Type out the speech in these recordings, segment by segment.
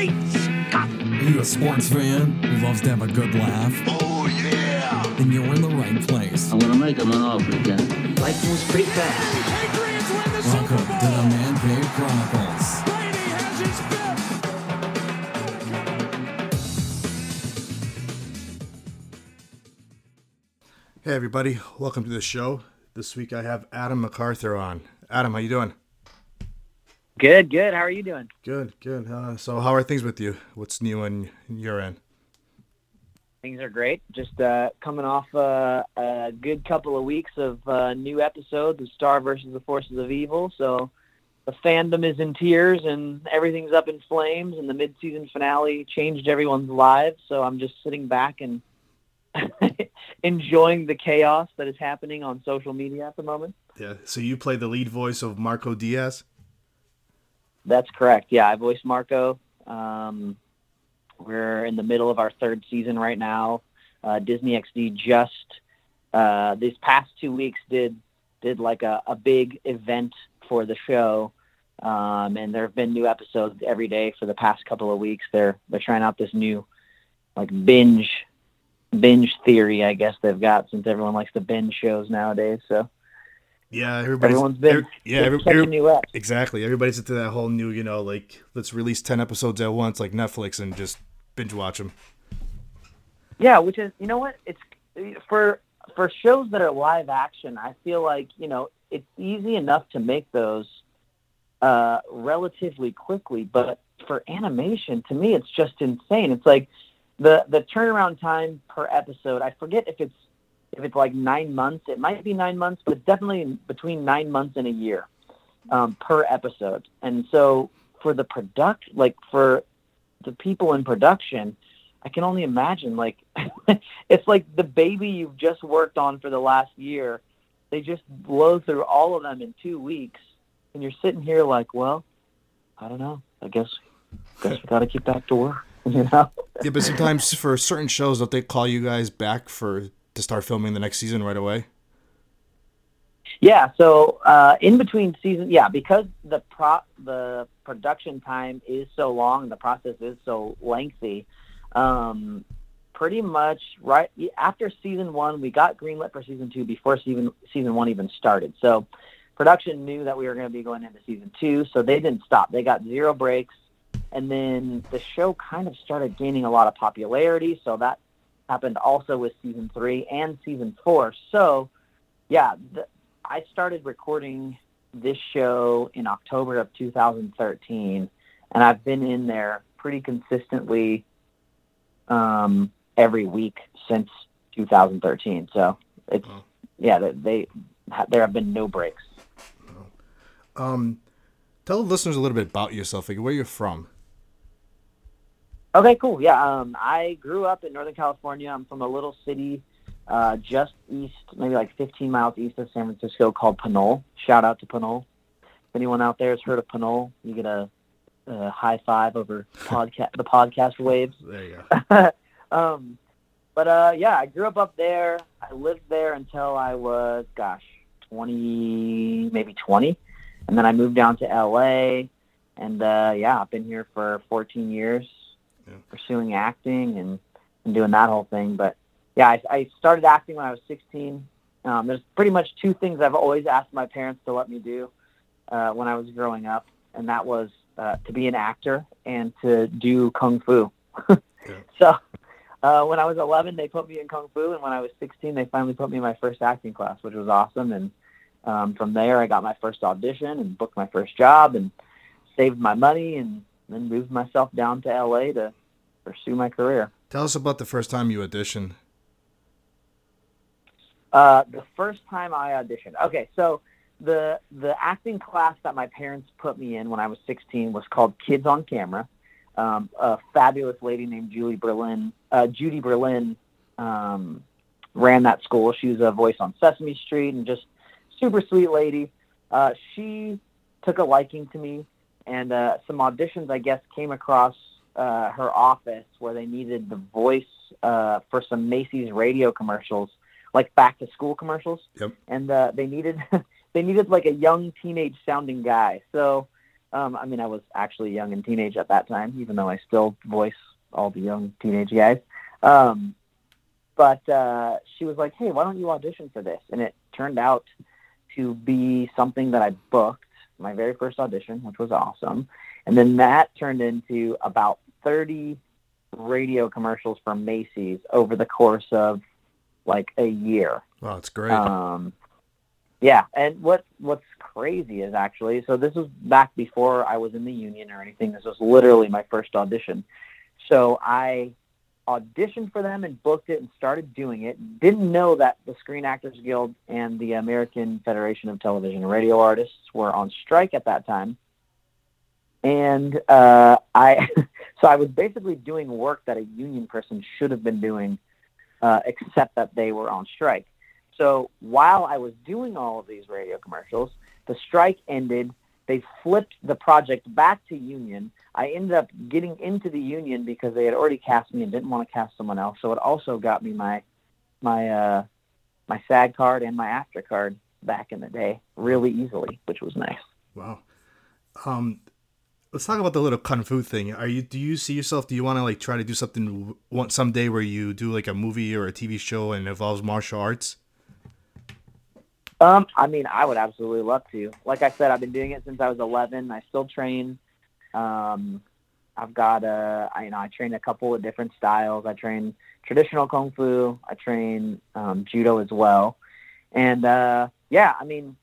Great Scott! Are you a sports fan who loves to have a good laugh? Oh, yeah! Then you're in the right place. I'm gonna make him an offer again. Life moves pretty fast. Patriots win the Welcome Super to the Man Cave Chronicles. Brady has his fifth! Hey everybody, welcome to the show. This week I have Adam McArthur on. Adam, how you doing? Good, good. How are you doing? Good, good. Uh, so how are things with you? What's new on your end? Things are great. Just uh, coming off uh, a good couple of weeks of uh, new episodes of Star versus the Forces of Evil. So the fandom is in tears and everything's up in flames. And the mid-season finale changed everyone's lives. So I'm just sitting back and enjoying the chaos that is happening on social media at the moment. Yeah. So you play the lead voice of Marco Diaz. That's correct. Yeah, I voiced Marco. Um, we're in the middle of our third season right now. Uh, Disney XD just uh, these past two weeks did did like a, a big event for the show, um, and there have been new episodes every day for the past couple of weeks. They're they're trying out this new like binge binge theory, I guess they've got since everyone likes to binge shows nowadays. So Yeah, everybody's everyone's been every- yeah, every, every- exactly. Everybody's into that whole new, you know, like let's release ten episodes at once, like Netflix, and just binge watch them. Yeah, which is you know what it's for for shows that are live action. I feel like you know it's easy enough to make those uh, relatively quickly, but for animation, to me, it's just insane. It's like the the turnaround time per episode. I forget if it's if it's like nine months. It might be nine months, but definitely between nine months and a year um, per episode. And so for the product, like for the people in production, I can only imagine like it's like the baby you've just worked on for the last year. They just blow through all of them in two weeks, and you're sitting here like, well, I don't know. I guess, guess we got to get back to work. You know? Yeah, but sometimes for certain shows, don't they call you guys back for to start filming the next season right away? Yeah. So uh, in between seasons, yeah, because the pro the production time is so long, the process is so lengthy. Um, pretty much right after season one, we got greenlit for season two before season season one even started. So production knew that we were going to be going into season two, so they didn't stop. They got zero breaks, and then the show kind of started gaining a lot of popularity. So that happened also with season three and season four. So yeah, the, I started recording this show in October of 2013, and I've been in there pretty consistently um, every week since 2013. So it's Wow. yeah, they, they there have been no breaks. Um, tell the listeners a little bit about yourself, like where you're from. Okay, cool. Yeah, um, I grew up in Northern California. I'm from a little city uh, just east, maybe like 15 miles east of San Francisco called Pinole. Shout out to Pinole. If anyone out there has heard of Pinole, you get a, a high five over podcast the podcast waves. There you go. um, but uh, yeah, I grew up up there. I lived there until I was, gosh, 20, maybe 20. And then I moved down to LA. And uh, yeah, I've been here for 14 years Yeah. pursuing acting and, and doing that whole thing. But yeah, I, I started acting when I was 16. Um, there's pretty much two things I've always asked my parents to let me do uh, when I was growing up, and that was uh, to be an actor and to do kung fu. So uh, when I was 11, they put me in kung fu, and when I was 16, they finally put me in my first acting class, which was awesome. And um, from there, I got my first audition and booked my first job and saved my money and then moved myself down to LA to pursue my career. Tell us about the first time you auditioned. Uh, the first time I auditioned. Okay, so the the acting class that my parents put me in when I was 16 was called Kids on Camera. Um, a fabulous lady named Julie Berlin, uh, Judy Berlin, um, ran that school. She was a voice on Sesame Street and just super sweet lady. Uh, she took a liking to me, and uh, some auditions I guess came across uh, her office where they needed the voice uh, for some Macy's radio commercials, like back to school commercials. Yep. And uh, they needed they needed like a young teenage sounding guy. So Um, I mean, I was actually young and teenage at that time, even though I still voice all the young teenage guys. Um, but uh, she was like, "Hey, why don't you audition for this?" And it turned out to be something that I booked my very first audition, which was awesome. And then that turned into about 30 radio commercials for Macy's over the course of like a year. Wow, it's great. Um, yeah, and what what's crazy is actually so this was back before I was in the union or anything. This was literally my first audition. So I auditioned for them and booked it and started doing it. Didn't know that the Screen Actors Guild and the American Federation of Television and Radio Artists were on strike at that time. And uh, I, so I was basically doing work that a union person should have been doing, uh, except that they were on strike. So while I was doing all of these radio commercials, the strike ended. They flipped the project back to union. I ended up getting into the union because they had already cast me and didn't want to cast someone else. So it also got me my my uh, my SAG card and my AFTRA card back in the day really easily, which was nice. Wow. Um, let's talk about the little kung fu thing. Are you? Do you see yourself? Do you want to like try to do something one someday where you do like a movie or a TV show and involves martial arts? Um, I mean, I would absolutely love to. Like I said, I've been doing it since I was 11. I still train. Um, I've got a, I, you know, I train a couple of different styles. I train traditional kung fu. I train um, judo as well. And uh, yeah, I mean,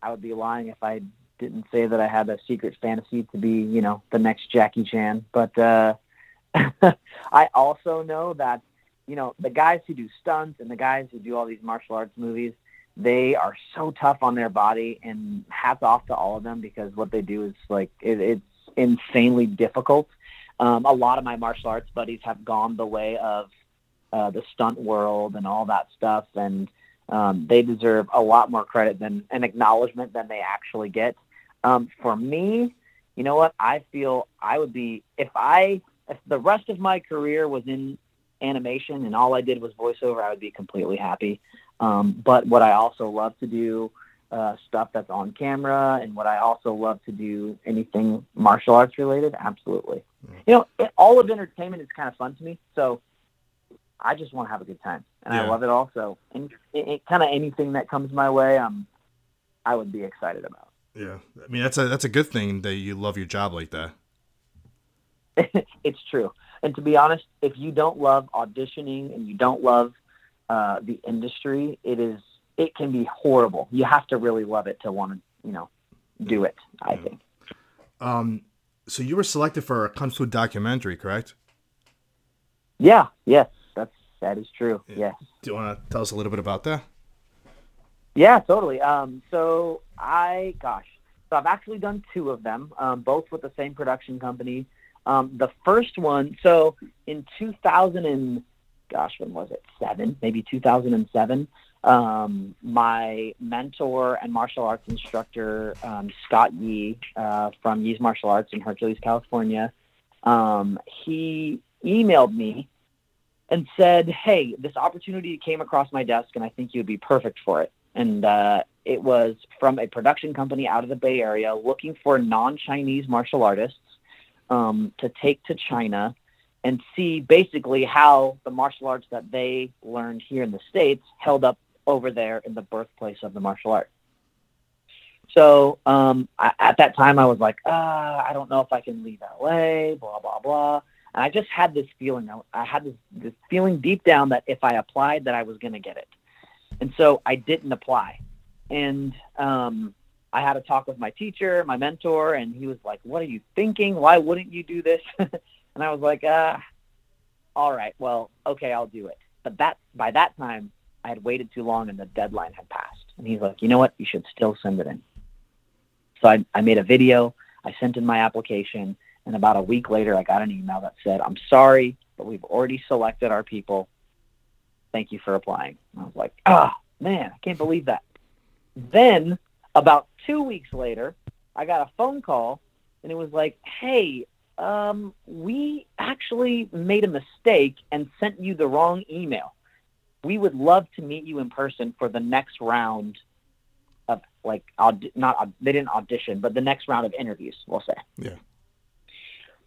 I would be lying if I didn't say that I had a secret fantasy to be, you know, the next Jackie Chan. But uh, I also know that, you know, the guys who do stunts and the guys who do all these martial arts movies, they are so tough on their body and hats off to all of them because what they do is like it, it's insanely difficult um, a lot of my martial arts buddies have gone the way of uh, the stunt world and all that stuff and um, they deserve a lot more credit than an acknowledgement than they actually get um, for me you know what i feel i would be if i if the rest of my career was in animation and all i did was voiceover i would be completely happy um, but what I also love to do, uh, stuff that's on camera, and what I also love to do, anything martial arts related, absolutely. You know, it, all of entertainment is kind of fun to me, so I just want to have a good time, and I love it all. So, and it, it, kind of anything that comes my way, um, I would be excited about. Yeah, I mean that's a that's a good thing that you love your job like that. it's true. And to be honest, if you don't love auditioning and you don't love uh, the industry, it is it can be horrible. You have to really love it to want to, you know, do it. I think. Um, so you were selected for a kung fu documentary, correct? Yeah. Yes. That's that is true. Yes. Do you want to tell us a little bit about that? Yeah, totally. Um, so I, gosh, so I've actually done two of them, um, both with the same production company. Um, the first one, so in 2000 and, gosh, when was it? Seven, maybe 2007. Um, my mentor and martial arts instructor, um, Scott Yee, uh, from Yee's Martial Arts in Hercules, California, um, he emailed me and said, "Hey, this opportunity came across my desk, and I think you'd be perfect for it." And uh, it was from a production company out of the Bay Area looking for non-Chinese martial artists um, to take to China and see basically how the martial arts that they learned here in the states held up over there in the birthplace of the martial art. So um, I, at that time, I was like, uh, I don't know if I can leave LA, blah blah blah. And I just had this feeling. I, I had this, this feeling deep down that if I applied, that I was going to get it. And so I didn't apply. And um, I had a talk with my teacher, my mentor, and he was like, "What are you thinking? Why wouldn't you do this?" and I was like, "Ah, all right, well, okay, I'll do it." But that by that time, I had waited too long, and the deadline had passed. And he's like, "You know what? You should still send it in." So I, I made a video. I sent in my application, and about a week later, I got an email that said, "I'm sorry, but we've already selected our people. Thank you for applying." I was like, "Ah, man, I can't believe that." Then about two weeks later, I got a phone call, and it was like, "Hey, um, we actually made a mistake and sent you the wrong email. We would love to meet you in person for the next round of like aud- not they didn't audition, but the next round of interviews, we'll say. Yeah.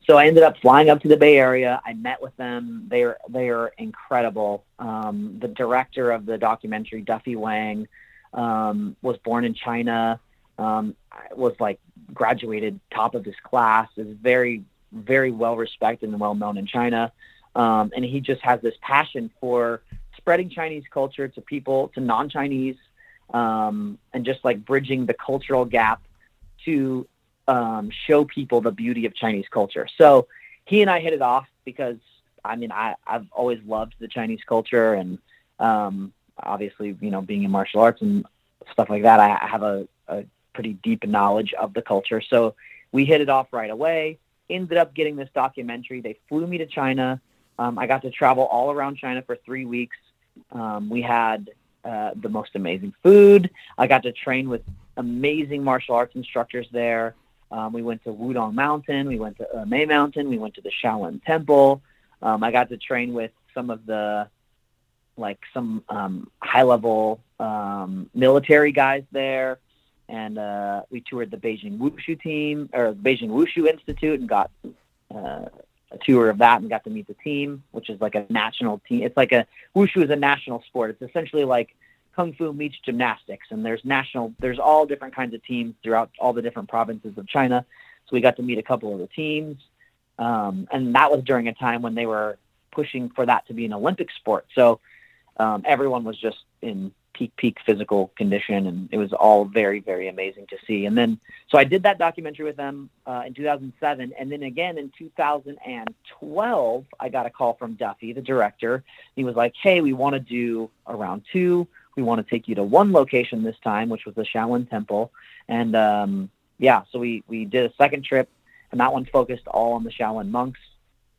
So I ended up flying up to the Bay Area. I met with them. They are they are incredible. Um, the director of the documentary, Duffy Wang, um, was born in China. Um, was like graduated top of his class. Is very very well respected and well known in China. Um, and he just has this passion for spreading Chinese culture to people to non-Chinese, um, and just like bridging the cultural gap to um, show people the beauty of Chinese culture. So he and I hit it off because I mean I I've always loved the Chinese culture and um, obviously you know being in martial arts and stuff like that I, have a, a pretty deep knowledge of the culture. So we hit it off right away. Ended up getting this documentary. They flew me to China. Um, I got to travel all around China for three weeks. Um, we had uh, the most amazing food. I got to train with amazing martial arts instructors there. Um, we went to Wudang Mountain. We went to May Mountain. We went to the Shaolin Temple. Um, I got to train with some of the like some um, high level um, military guys there, and uh, we toured the Beijing Wushu team or Beijing Wushu Institute and got uh, a tour of that and got to meet the team, which is like a national team. It's like a Wushu is a national sport. It's essentially like kung fu meets gymnastics and there's national there's all different kinds of teams throughout all the different provinces of china. So we got to meet a couple of the teams. Um, and that was during a time when they were pushing for that to be an olympic sport. So um, everyone was just in peak peak physical condition and it was all very very amazing to see. And then so i did that documentary with them uh, in 2007 and then again in 2012 i got a call from duffy the director. He was like hey we want to do a round two we want to take you to one location this time, which was the Shaolin Temple. And um, yeah, so we, we did a second trip, and that one focused all on the Shaolin monks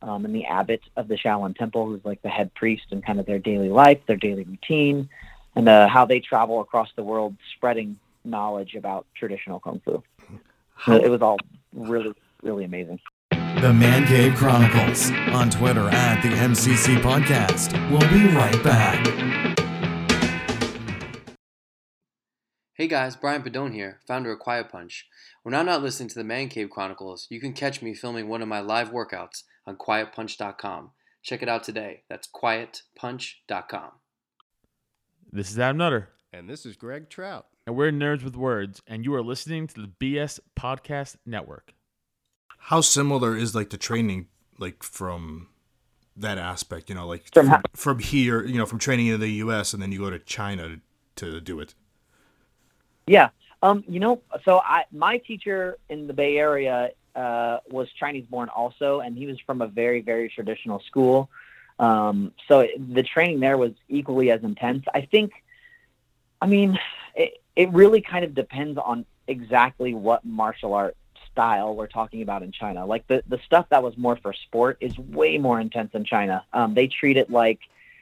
um, and the abbot of the Shaolin Temple, who's like the head priest and kind of their daily life, their daily routine, and uh, how they travel across the world spreading knowledge about traditional Kung Fu. So it was all really, really amazing. The Man Cave Chronicles on Twitter at the MCC Podcast. We'll be right back. Hey guys, Brian Padone here, founder of Quiet Punch. When I'm not listening to the Man Cave Chronicles, you can catch me filming one of my live workouts on quietpunch.com. Check it out today. That's quietpunch.com. This is Adam Nutter, And this is Greg Trout. and we're Nerds with Words, and you are listening to the BS Podcast Network. How similar is like the training like from that aspect? You know, like From from, from here, you know, from training in the U.S. and then you go to China to do it. Yeah. Um, you know, so I my teacher in the Bay Area uh, was Chinese born also, and he was from a very very traditional school. Um, so the training there was equally as intense. I think. I mean, it it really kind of depends on exactly what martial art style we're talking about in China. Like the the stuff that was more for sport is way more intense in China. Um, they treat it like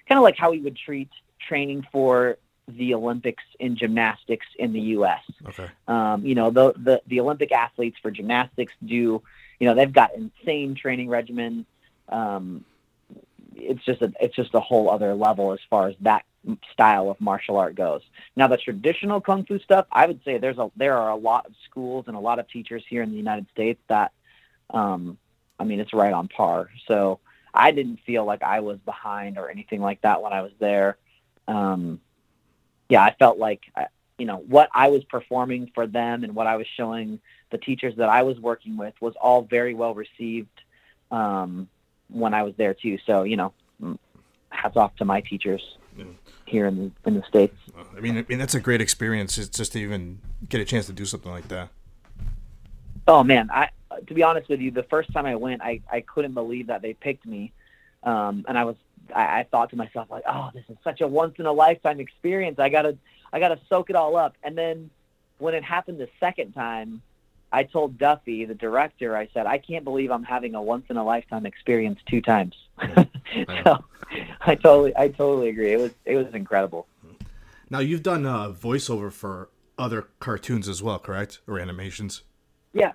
kind of like how we would treat training for the Olympics in gymnastics in the U.S. Okay. Um, you know, the, the the Olympic athletes for gymnastics do, you know, they've got insane training regimen. Um, it's just a it's just a whole other level as far as that style of martial art goes. Now, the traditional kung fu stuff, I would say there's a there are a lot of schools and a lot of teachers here in the United States that, um, I mean, it's right on par. So I didn't feel like I was behind or anything like that when I was there. Um, yeah, I felt like you know what I was performing for them and what I was showing the teachers that I was working with was all very well received um, when I was there too. So you know, mm, hats off to my teachers Yeah. here in the in the states. I mean, I mean that's a great experience. It's just to even get a chance to do something like that. Oh man, I to be honest with you, the first time I went, I I couldn't believe that they picked me, um, and I was I, I thought to myself like, oh, this is such a once in a lifetime experience. I gotta I gotta soak it all up. And then when it happened the second time, I told Duffy, the director, I said, I can't believe I'm having a once in a lifetime experience two times. so I totally I totally agree. It was it was incredible. Now you've done uh, voiceover for other cartoons as well, correct? Or animations. Yeah.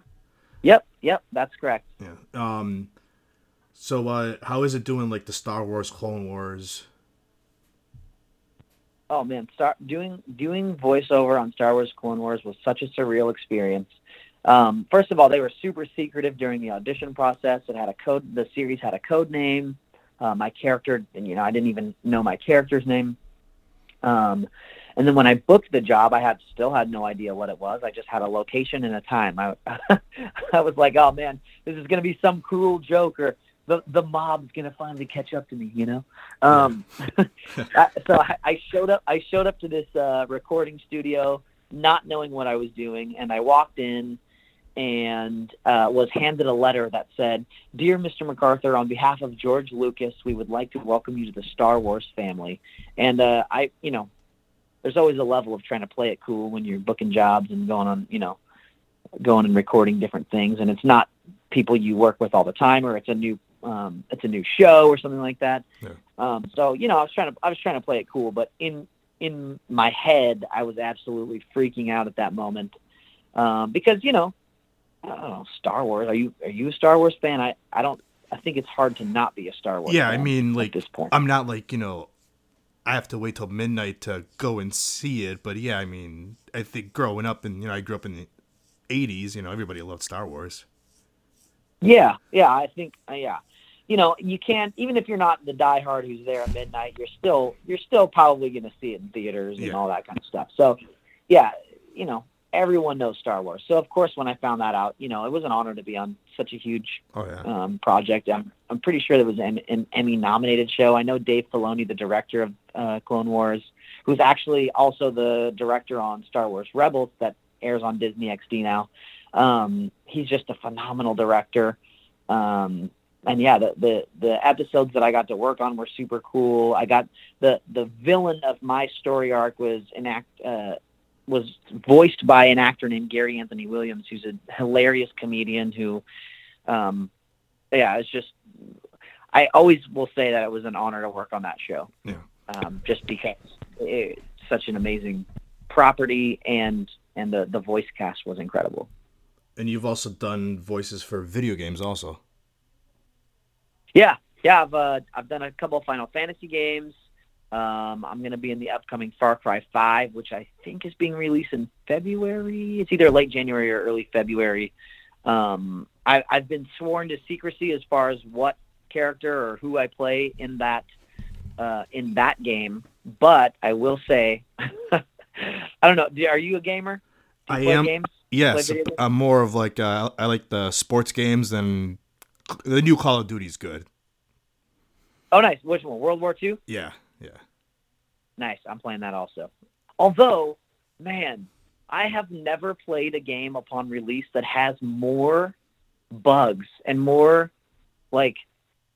Yep. Yep. That's correct. Yeah. Um. So, uh, how is it doing? Like the Star Wars, Clone Wars. oh man, start doing doing voiceover on Star Wars Clone Wars was such a surreal experience. Um, first of all, they were super secretive during the audition process. It had a code. The series had a code name. Uh, my character, and you know, I didn't even know my character's name. Um, and then when I booked the job, I had still had no idea what it was. I just had a location and a time. I I was like, oh man, this is gonna be some cruel joke or the the mob's gonna finally catch up to me, you know. Um, so I, I showed up. I showed up to this uh, recording studio, not knowing what I was doing, and I walked in and uh, was handed a letter that said, "Dear Mr. McArthur, on behalf of George Lucas, we would like to welcome you to the Star Wars family." And uh, I, you know, there's always a level of trying to play it cool when you're booking jobs and going on, you know, going and recording different things, and it's not people you work with all the time, or it's a new, um, it's a new show or something like that. Yeah. Um, so you know, I was trying to, I was trying to play it cool, but in in my head, I was absolutely freaking out at that moment um, because you know, I don't know, Star Wars. Are you are you a Star Wars fan? I I don't. I think it's hard to not be a Star Wars. Yeah, I fan mean, like, this point. I'm not like you know, I have to wait till midnight to go and see it. But yeah, I mean, I think growing up and you know, I grew up in the '80s. You know, everybody loved Star Wars. Yeah, yeah, I think uh, yeah. You know, you can't even if you're not the diehard who's there at midnight, you're still you're still probably going to see it in theaters and Yeah. all that kind of stuff. So, yeah, you know, everyone knows Star Wars. So of course, when I found that out, you know, it was an honor to be on such a huge Oh yeah. um, project. I'm I'm pretty sure it was an, an Emmy nominated show. I know Dave Filoni, the director of uh, Clone Wars, who's actually also the director on Star Wars Rebels that airs on Disney XD now. Um, he's just a phenomenal director. Um, and yeah, the, the the episodes that I got to work on were super cool. I got the the villain of my story arc was an act uh, was voiced by an actor named Gary Anthony Williams, who's a hilarious comedian who, um, yeah, it's just I always will say that it was an honor to work on that show. Yeah. Um, just because it's such an amazing property and and the the voice cast was incredible. And you've also done voices for video games, also. Yeah, yeah. I've uh, I've done a couple of Final Fantasy games. Um, I'm going to be in the upcoming Far Cry 5, which I think is being released in February. It's either late January or early February. Um, I, I've been sworn to secrecy as far as what character or who I play in that uh, in that game. But I will say, I don't know. Are you a gamer? Do you I play am- Games? Yes. I'm more of like uh, I like the sports games, and the new Call of Duty's good. Oh, nice. Which one? World War II. Yeah, yeah. Nice. I'm playing that also. Although, man, I have never played a game upon release that has more bugs and more like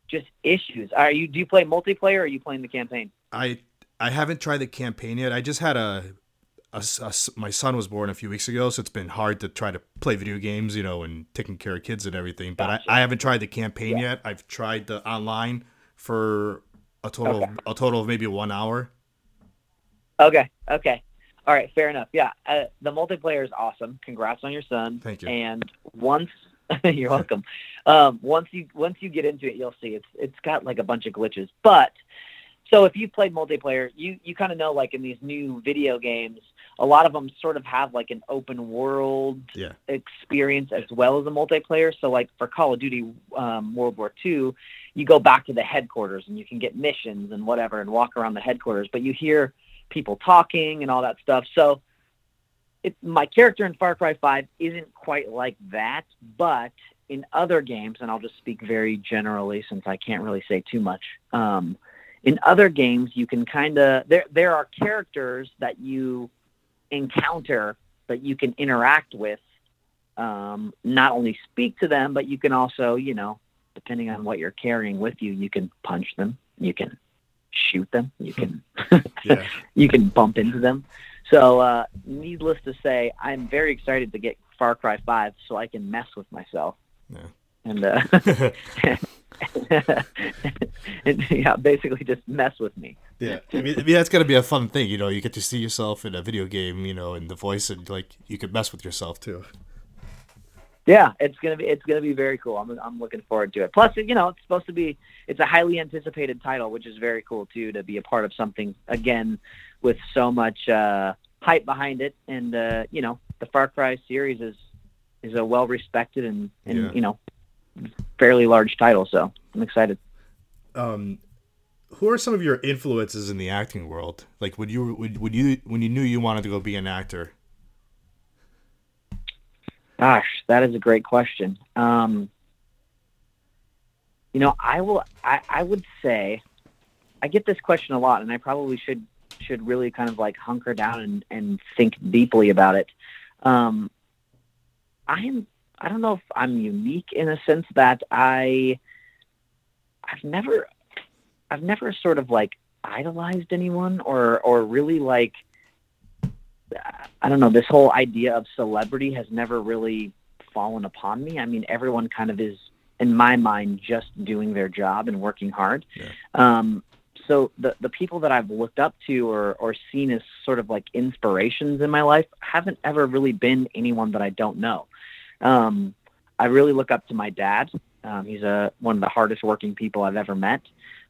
just issues. Are you do you play multiplayer or are you playing the campaign? I I haven't tried the campaign yet. I just had a, a a my son was born a few weeks ago, so it's been hard to try to play video games, you know, and taking care of kids and everything. But Gotcha. I, I haven't tried the campaign yet. I've tried the online for a total Okay. a total of maybe one hour. Okay. Okay. All right. Fair enough. Yeah. Uh, the multiplayer is awesome. Congrats on your son. Thank you. And once you're welcome. Um, once you once you get into it, you'll see it's it's got like a bunch of glitches. But so if you've played multiplayer, you you kind of know like in these new video games, a lot of them sort of have like an open world Yeah. experience as well as a multiplayer. So like for Call of Duty um, World War II, you go back to the headquarters and you can get missions and whatever and walk around the headquarters, but you hear people talking and all that stuff. So it, my character in Far Cry 5 isn't quite like that, but in other games, and I'll just speak very generally since I can't really say too much. Um, in other games, you can kind of there there are characters that you encounter that you can interact with. Um, not only speak to them, but you can also, you know, depending on what you're carrying with you, you can punch them, you can shoot them, you can Yeah. you can bump into them. So, uh, needless to say, I'm very excited to get Far Cry 5 so I can mess with myself. Yeah. And, uh, and, yeah, basically just mess with me. Yeah, I mean, I mean that's gotta be a fun thing, you know. You get to see yourself in a video game, you know, and the voice, and like you could mess with yourself too. Yeah, it's gonna be it's gonna be very cool. I'm I'm looking forward to it. Plus, you know, it's supposed to be it's a highly anticipated title, which is very cool too to be a part of something again with so much uh, hype behind it. And uh, you know, the Far Cry series is is a well respected and and Yeah. you know fairly large title. So I'm excited. Um, who are some of your influences in the acting world? Like, would you would, would you when you knew you wanted to go be an actor? Gosh, that is a great question. Um, you know, I will. I, I would say, I get this question a lot, and I probably should should really kind of like hunker down and, and think deeply about it. Um, I am. I don't know if I'm unique in a sense that I. I've never, I've never sort of like idolized anyone or or really like I don't know, this whole idea of celebrity has never really fallen upon me. I mean, everyone kind of is, in my mind, just doing their job and working hard. Yeah. Um, so the the people that I've looked up to or or seen as sort of like inspirations in my life haven't ever really been anyone that I don't know. Um, I really look up to my dad. Um, he's a one of the hardest working people I've ever met,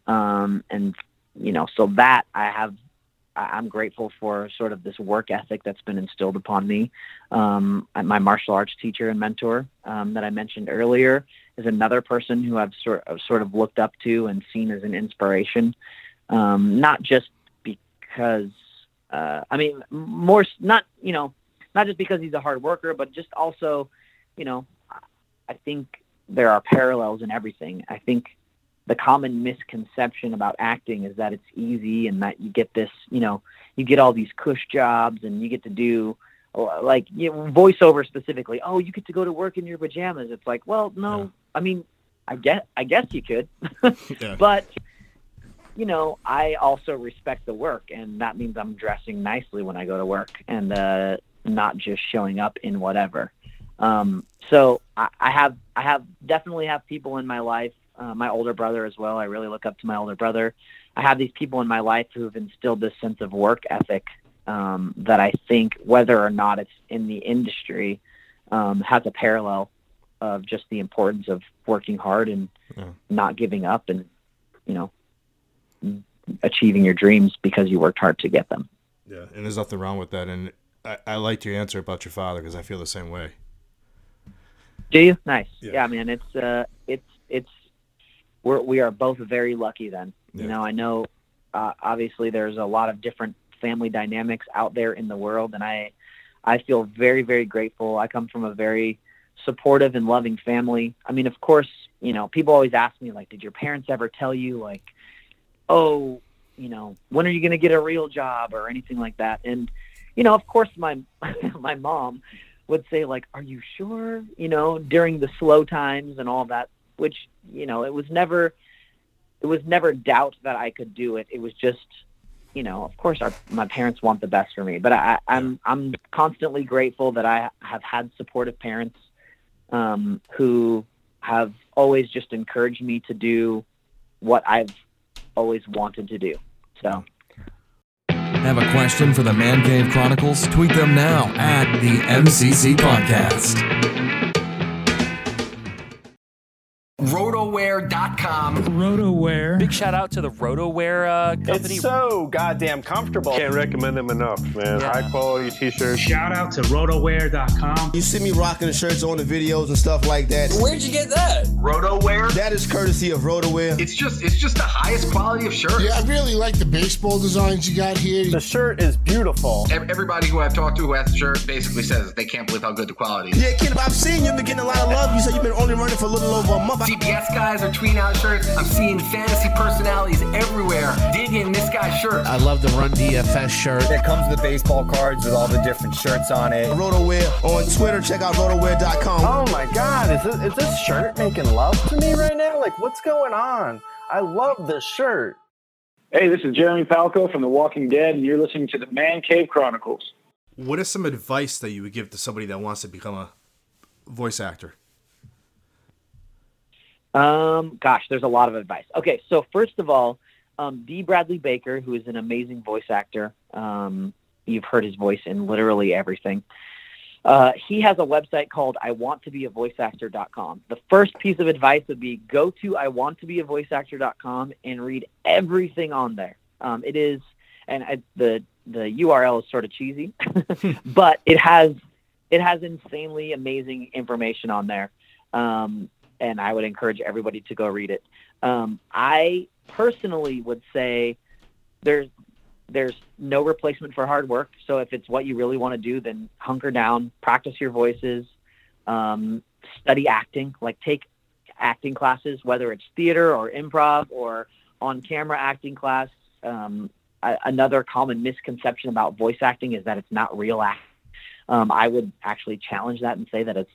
um, and you know, so that I have I- I'm grateful for sort of this work ethic that's been instilled upon me. Um, my martial arts teacher and mentor um, that I mentioned earlier is another person who I've sort of, sort of looked up to and seen as an inspiration. Um, not just because, uh, I mean, more not you know, not just because he's a hard worker, but just also, you know, I think there are parallels in everything. I think the common misconception about acting is that it's easy and that you get this, you know, you get all these cush jobs and you get to do like you know, voiceover specifically. Oh, you get to go to work in your pajamas. It's like, well, no, Yeah. I mean, I guess I guess you could, Yeah. but you know, I also respect the work, and that means I'm dressing nicely when I go to work and uh, not just showing up in whatever. Um, so I, I have I have definitely have people in my life, uh, my older brother as well. I really look up to my older brother. I have these people in my life who have instilled this sense of work ethic um, that I think, whether or not it's in the industry, um, has a parallel of just the importance of working hard and Yeah. not giving up and you know achieving your dreams because you worked hard to get them. Yeah, and there's nothing wrong with that. And I, I liked your answer about your father because I feel the same way. Do you? Nice. Yeah. Yeah, man. It's uh, it's it's we're we are both very lucky. Then Yeah. you know, I know uh, obviously there's a lot of different family dynamics out there in the world, and I I feel very very grateful. I come from a very supportive and loving family. I mean, of course, you know, people always ask me like, did your parents ever tell you like, oh, you know, when are you going to get a real job or anything like that? And you know, of course, my my mom would say like, "Are you sure?" You know, during the slow times and all that. Which you know, it was never, it was never doubt that I could do it. It was just, you know, of course, our my parents want the best for me. But I, I'm I'm constantly grateful that I have had supportive parents um, who have always just encouraged me to do what I've always wanted to do. So. Have a question for the Man Cave Chronicles? Tweet them now at the MCC Podcast. Rotoware.com. RotoWare. Big shout out to the RotoWare uh, company. It's so goddamn comfortable. Can't recommend them enough, man. Yeah. High quality t-shirts. Shout out to RotoWare.com. You see me rocking the shirts on the videos and stuff like that. Where'd you get that? Rotoware. That is courtesy of Rotoware. It's just it's just the highest quality of shirt. Yeah, I really like the baseball designs you got here. The shirt is beautiful. Everybody who I've talked to who has the shirt basically says they can't believe how good the quality is. Yeah, kid, I've seen you've been getting a lot of love. You said you've been only running for a little over a month. CBS guys are tweeting out shirts. I'm seeing fantasy personalities everywhere digging this guy's shirt. I love the Run DFS shirt. It comes with the baseball cards with all the different shirts on it. Rotoware on Twitter. Check out rotoware.com. Oh my god, is this, is this shirt making love to me right now? Like, what's going on? I love this shirt. Hey, this is Jeremy Falco from The Walking Dead, and you're listening to the Man Cave Chronicles. What is some advice that you would give to somebody that wants to become a voice actor? Um, gosh, there's a lot of advice. Okay, so first of all, um, D. Bradley Baker, who is an amazing voice actor. Um, you've heard his voice in literally everything. Uh, he has a website called I want to be a voice actor.com. The first piece of advice would be go to I want to be a voice actor.com and read everything on there. Um, it is, and I, the the URL is sort of cheesy, but it has it has insanely amazing information on there, um, and I would encourage everybody to go read it. Um, I personally would say there's there's no replacement for hard work. So if it's what you really want to do, then hunker down, practice your voices, um, study acting, like take acting classes, whether it's theater or improv or on camera acting class. Um, another common misconception about voice acting is that it's not real acting. Um, I would actually challenge that and say that it's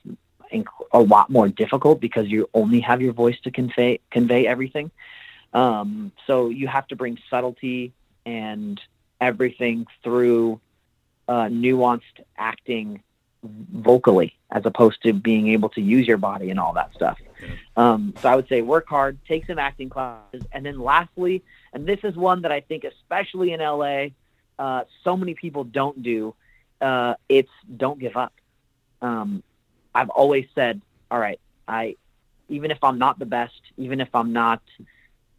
inc- a lot more difficult because you only have your voice to convey convey everything. Um, so you have to bring subtlety and everything through uh, nuanced acting vocally as opposed to being able to use your body and all that stuff. Um, so I would say work hard, take some acting classes, and then lastly, and this is one that I think especially in LA, uh, so many people don't do. Uh, it's don't give up. Um, I've always said, all right, I even if I'm not the best, even if I'm not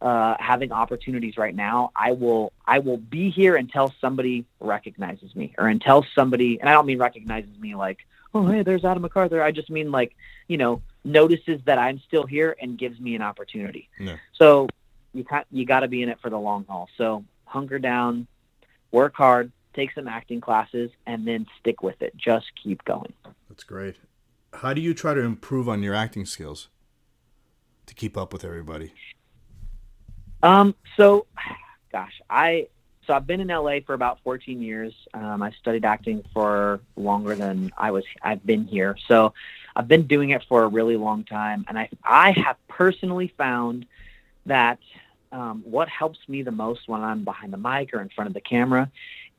uh, having opportunities right now, I will I will be here until somebody recognizes me or until somebody and I don't mean recognizes me like oh hey there's Adam McArthur I just mean like you know notices that I'm still here and gives me an opportunity. Yeah. So you got you got to be in it for the long haul. So hunker down, work hard, take some acting classes, and then stick with it. Just keep going. That's great. How do you try to improve on your acting skills to keep up with everybody? Um, so, gosh, I so I've been in LA for about 14 years. Um, I studied acting for longer than I was. I've been here, so I've been doing it for a really long time, and I I have personally found that um, what helps me the most when I'm behind the mic or in front of the camera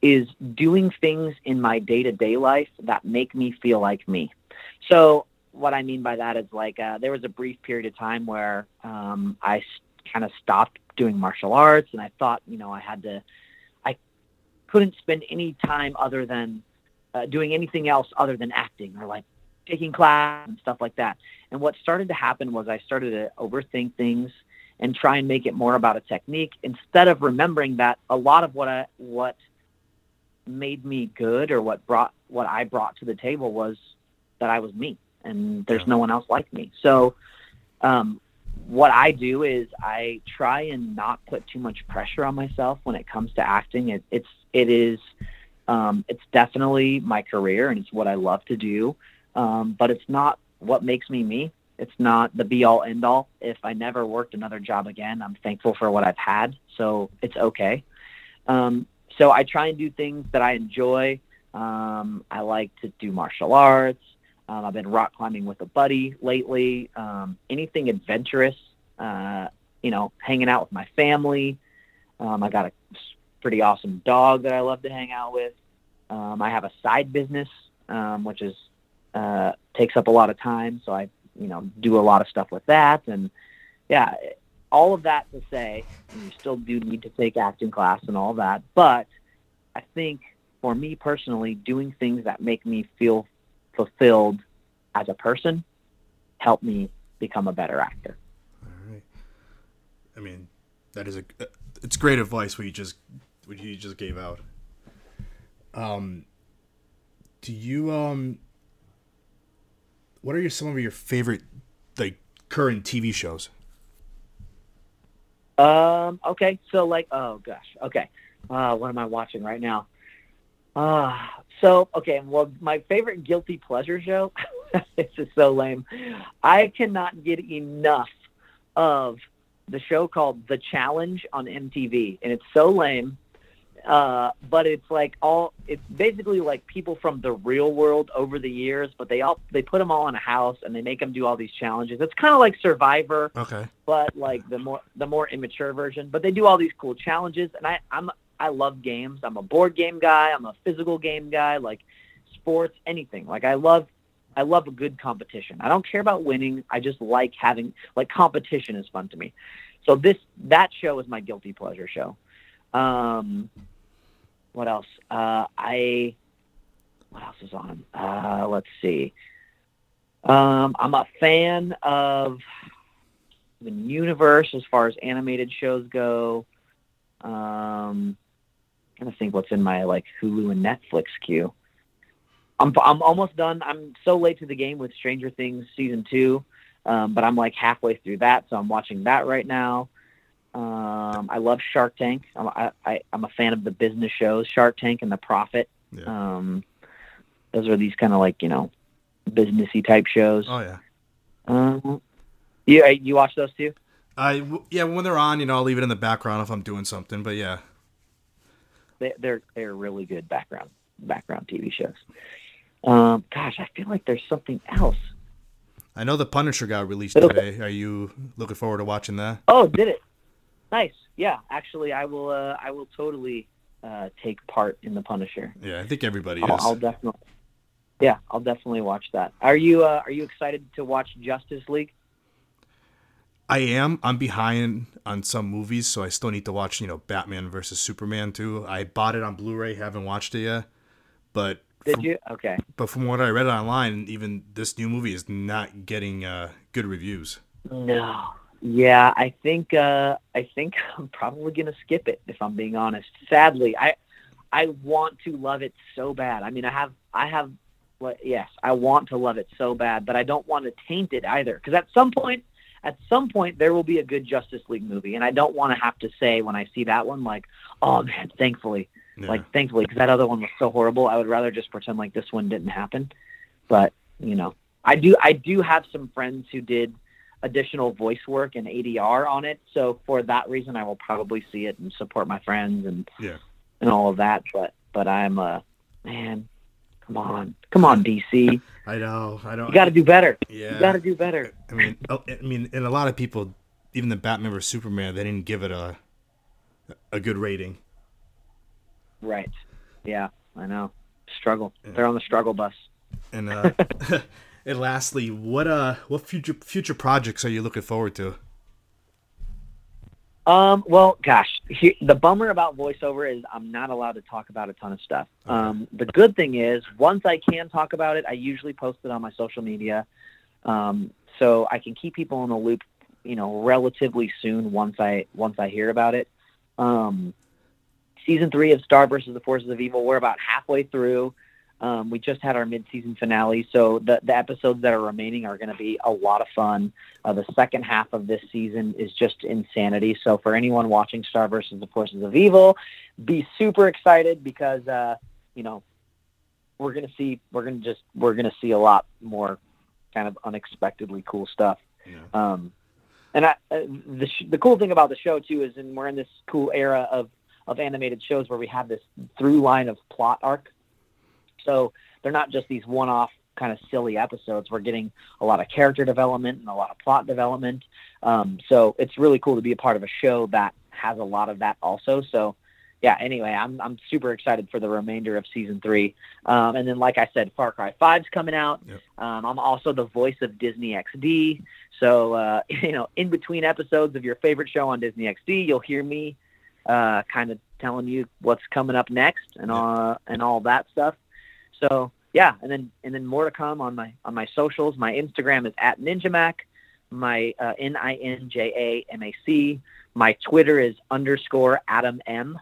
is doing things in my day to day life that make me feel like me. So what I mean by that is like uh, there was a brief period of time where um, I kind of stopped doing martial arts and I thought, you know, I had to, I couldn't spend any time other than uh, doing anything else other than acting or like taking class and stuff like that. And what started to happen was I started to overthink things and try and make it more about a technique instead of remembering that a lot of what I, what made me good or what brought, what I brought to the table was that I was me and there's no one else like me. So, um, what I do is I try and not put too much pressure on myself when it comes to acting. It, it's it is um, it's definitely my career and it's what I love to do, um, but it's not what makes me me. It's not the be all end all. If I never worked another job again, I'm thankful for what I've had, so it's okay. Um, so I try and do things that I enjoy. Um, I like to do martial arts. Um, I've been rock climbing with a buddy lately. Um, anything adventurous, uh, you know, hanging out with my family. Um, I got a pretty awesome dog that I love to hang out with. Um, I have a side business, um, which is uh, takes up a lot of time, so I, you know, do a lot of stuff with that. And yeah, all of that to say, you still do need to take acting class and all that. But I think for me personally, doing things that make me feel fulfilled as a person help me become a better actor. All right. I mean, that is a it's great advice what you just what you just gave out. Um do you um what are your, some of your favorite like current TV shows? Um okay, so like oh gosh. Okay. Uh what am I watching right now? Uh so okay, well my favorite guilty pleasure show this is so lame. I cannot get enough of the show called The Challenge on MTV, and it's so lame. Uh, but it's like all it's basically like people from the real world over the years, but they all they put them all in a house and they make them do all these challenges. It's kind of like Survivor, Okay. but like the more the more immature version. But they do all these cool challenges, and I I'm I love games. I'm a board game guy. I'm a physical game guy. Like sports, anything. Like I love I love a good competition. I don't care about winning. I just like having like competition is fun to me. So this that show is my guilty pleasure show. Um, what else? Uh, I what else is on? Uh, let's see. Um, I'm a fan of the universe as far as animated shows go. Um, trying to think what's in my like Hulu and Netflix queue. I'm I'm almost done. I'm so late to the game with Stranger Things season two, um, but I'm like halfway through that, so I'm watching that right now. Um, I love Shark Tank. I'm, I, I, I'm a fan of the business shows, Shark Tank and The Profit. Um, those are these kind of like you know businessy type shows. Oh yeah. Um, you you watch those too? I yeah, when they're on, you know, I'll leave it in the background if I'm doing something. But yeah, They, they're they're really good background background TV shows. Um, gosh, I feel like there's something else. I know the Punisher got released It'll- today. Are you looking forward to watching that? Oh, did it? Nice. Yeah, actually, I will. Uh, I will totally uh, take part in the Punisher. Yeah, I think everybody I'll, is. I'll definitely. Yeah, I'll definitely watch that. Are you uh, Are you excited to watch Justice League? I am. I'm behind on some movies, so I still need to watch, you know, Batman versus Superman too. I bought it on Blu-ray, haven't watched it yet. But Did from, you? Okay. But from what I read online, even this new movie is not getting uh, good reviews. No. Yeah, I think uh, I think I'm probably gonna skip it if I'm being honest. Sadly, I I want to love it so bad. I mean, I have I have what? yes, I want to love it so bad, but I don't want to taint it either. Because at some point, at some point, there will be a good Justice League movie, and I don't want to have to say when I see that one, like, oh man, thankfully, Yeah. like thankfully, because that other one was so horrible. I would rather just pretend like this one didn't happen. But you know, I do I do have some friends who did additional voice work and ADR on it, so for that reason, I will probably see it and support my friends and Yeah. and all of that. But but I'm uh man, come on, come on, DC, I know. I don't. you got to do better. Yeah. You got to do better. I mean, oh, I mean, and a lot of people, even the Batman vs Superman, they didn't give it a a good rating. Right. Yeah, I know. Struggle. They're on the struggle bus. And uh, and lastly, what uh, what future future projects are you looking forward to? Um, well, gosh, he, the bummer about voiceover is I'm not allowed to talk about a ton of stuff. Um, the good thing is, once I can talk about it, I usually post it on my social media, um, so I can keep people in the loop, you know, relatively soon once I once I hear about it. Um, season three of Star versus the Forces of Evil, we're about halfway through. Um, we just had our mid-season finale, so the, the episodes that are remaining are going to be a lot of fun. Uh, the second half of this season is just insanity. So for anyone watching Star versus the Forces of Evil, be super excited because uh, you know we're going to see we're going to just we're going to see a lot more kind of unexpectedly cool stuff. Um, and I, uh, the sh- the cool thing about the show too is, and we're in this cool era of of animated shows where we have this through line of plot arc. So they're not just these one-off kind of silly episodes. We're getting a lot of character development and a lot of plot development. Um, so it's really cool to be a part of a show that has a lot of that also. So yeah, anyway, I'm I'm super excited for the remainder of season three. Um, and then, like I said, Far Cry 5's coming out. Um, I'm also the voice of Disney XD. So uh, you know, in between episodes of your favorite show on Disney XD, you'll hear me uh, kind of telling you what's coming up next and uh, and all that stuff. So yeah, and then and then more to come on my on my socials. My Instagram is at NinjaMac. My uh, N I N J A M A C. My Twitter is underscore Adam M.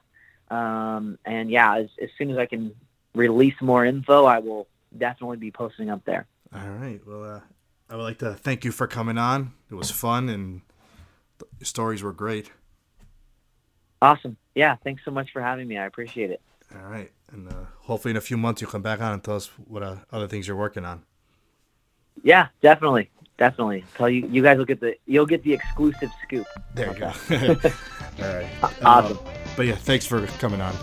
Um, and yeah, as, as soon as I can release more info, I will definitely be posting up there. All right. Well, uh, I would like to thank you for coming on. It was fun, and the stories were great. Awesome. Yeah, thanks so much for having me. I appreciate it. All right, and uh, hopefully in a few months you'll come back on and tell us what uh, other things you're working on. Yeah, definitely, definitely. Tell you, you guys will get the you'll get the exclusive scoop. There you go. All right. Awesome. Uh, but yeah, thanks for coming on.